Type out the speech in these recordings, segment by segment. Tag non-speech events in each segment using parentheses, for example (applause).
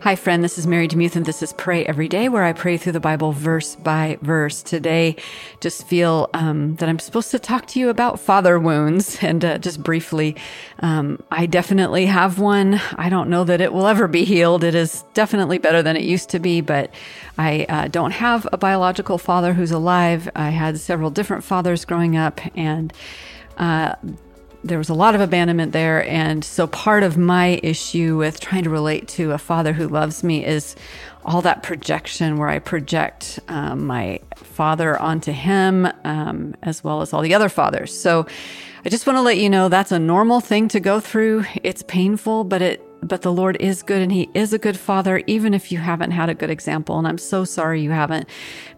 Hi, friend. This is Mary DeMuth, and this is Pray Every Day, where I pray through the Bible verse by verse. Today, just feel um, that I'm supposed to talk to you about father wounds, (laughs) and uh, just briefly, um, I definitely have one. I don't know that it will ever be healed. It is definitely better than it used to be, but I uh, don't have a biological father who's alive. I had several different fathers growing up, and uh, there was a lot of abandonment there. And so part of my issue with trying to relate to a father who loves me is all that projection where I project um, my father onto him, um, as well as all the other fathers. So I just want to let you know that's a normal thing to go through. It's painful, but it but the Lord is good and He is a good Father, even if you haven't had a good example. And I'm so sorry you haven't,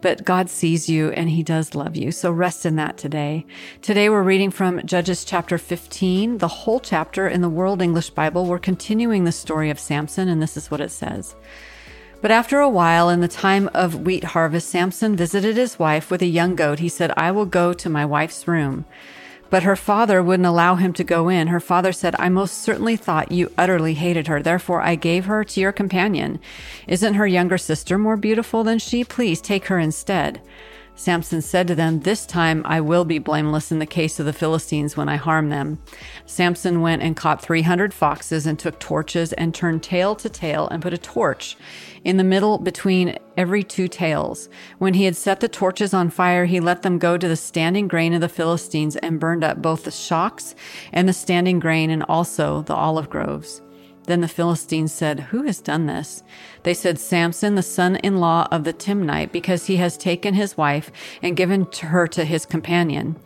but God sees you and He does love you. So rest in that today. Today we're reading from Judges chapter 15, the whole chapter in the World English Bible. We're continuing the story of Samson, and this is what it says. But after a while, in the time of wheat harvest, Samson visited his wife with a young goat. He said, I will go to my wife's room. But her father wouldn't allow him to go in. Her father said, I most certainly thought you utterly hated her. Therefore, I gave her to your companion. Isn't her younger sister more beautiful than she? Please take her instead. Samson said to them, This time I will be blameless in the case of the Philistines when I harm them. Samson went and caught 300 foxes and took torches and turned tail to tail and put a torch in the middle between every two tails. When he had set the torches on fire, he let them go to the standing grain of the Philistines and burned up both the shocks and the standing grain and also the olive groves. Then the Philistines said, Who has done this? They said, Samson, the son in law of the Timnite, because he has taken his wife and given her to his companion.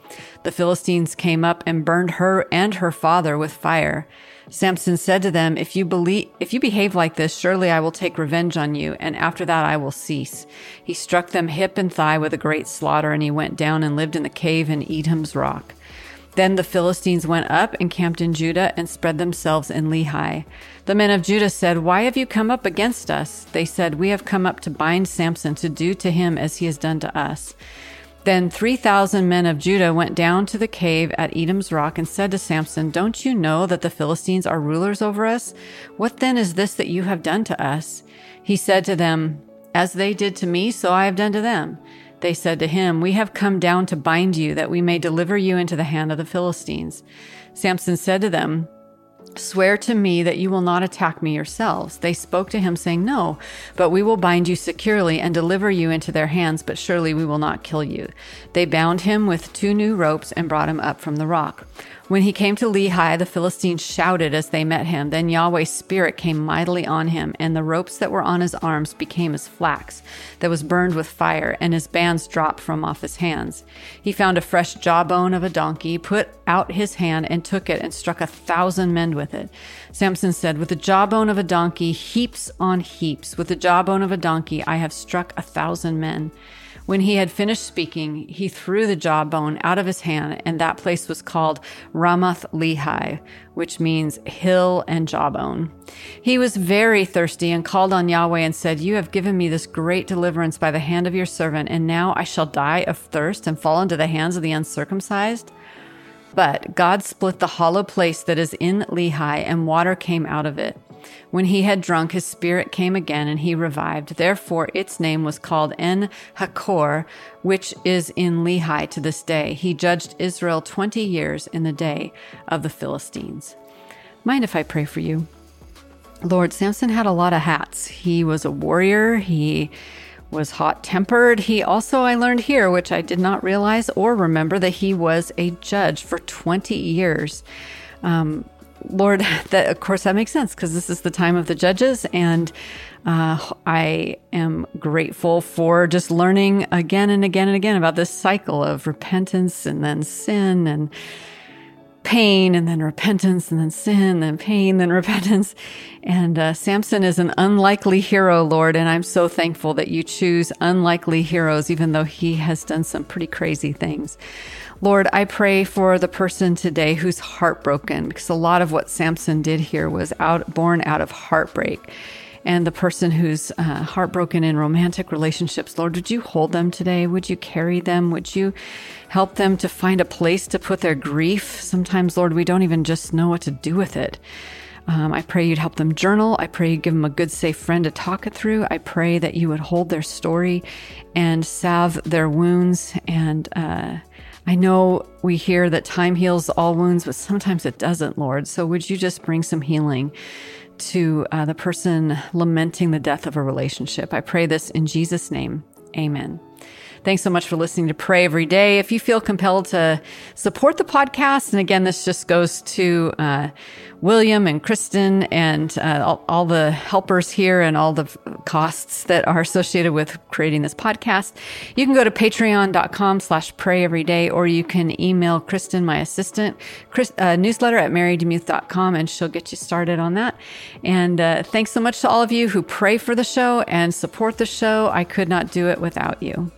The Philistines came up and burned her and her father with fire. Samson said to them, If you believe, if you behave like this, surely I will take revenge on you, and after that I will cease. He struck them hip and thigh with a great slaughter, and he went down and lived in the cave in Etam's rock. Then the Philistines went up and camped in Judah and spread themselves in Lehi. The men of Judah said, Why have you come up against us? They said, We have come up to bind Samson to do to him as he has done to us. Then 3,000 men of Judah went down to the cave at Etam's rock and said to Samson, Don't you know that the Philistines are rulers over us? What then is this that you have done to us? He said to them, As they did to me, so I have done to them. They said to him, We have come down to bind you, that we may deliver you into the hand of the Philistines. Samson said to them, Swear to me that you will not attack me yourselves. They spoke to him, saying, No, but we will bind you securely and deliver you into their hands, but surely we will not kill you. They bound him with two new ropes and brought him up from the rock. When he came to Lehi, the Philistines shouted as they met him. Then Yahweh's Spirit came mightily on him, and the ropes that were on his arms became as flax that was burned with fire, and his bands dropped from off his hands. He found a fresh jawbone of a donkey, put out his hand, and took it, and struck a thousand men with it. Samson said, With the jawbone of a donkey, heaps on heaps. With the jawbone of a donkey, I have struck a thousand men. When he had finished speaking, he threw the jawbone out of his hand, and that place was called Ramath Lehi, which means hill and jawbone. He was very thirsty and called on Yahweh and said, You have given me this great deliverance by the hand of your servant, and now I shall die of thirst and fall into the hands of the uncircumcised? But God split the hollow place that is in Lehi, and water came out of it. When he had drunk, his spirit came again, and he revived. Therefore, its name was called En Hakkore, which is in Lehi to this day. He judged Israel twenty years in the day of the Philistines. Mind if I pray for you? Lord, Samson had a lot of hats. He was a warrior. He was hot tempered. He also, I learned here, which I did not realize or remember, that he was a judge for 20 years. Um, Lord, (laughs) that of course that makes sense because this is the time of the judges, and uh, I am grateful for just learning again and again and again about this cycle of repentance and then sin and pain and then repentance and then sin, and pain, then repentance. And uh, Samson is an unlikely hero, Lord, and I'm so thankful that you choose unlikely heroes, even though he has done some pretty crazy things. Lord, I pray for the person today who's heartbroken because a lot of what Samson did here was out born out of heartbreak. And the person who's uh, heartbroken in romantic relationships, Lord, would you hold them today? Would you carry them? Would you help them to find a place to put their grief? Sometimes, Lord, we don't even just know what to do with it. Um, I pray you'd help them journal. I pray you'd give them a good, safe friend to talk it through. I pray that you would hold their story and salve their wounds. And uh, I know we hear that time heals all wounds, but sometimes it doesn't, Lord. So would you just bring some healing? To uh, the person lamenting the death of a relationship. I pray this in Jesus' name. Amen. Thanks so much for listening to Pray Every Day. If you feel compelled to support the podcast, and again, this just goes to uh, William and Kristen and uh, all, all, the helpers here and all the costs that are associated with creating this podcast, you can go to patreon.com slash pray every day, or you can email Kristen, my assistant, Chris, uh, newsletter at marydemuth.com, and she'll get you started on that. And uh, thanks so much to all of you who pray for the show and support the show. I could not do it without you.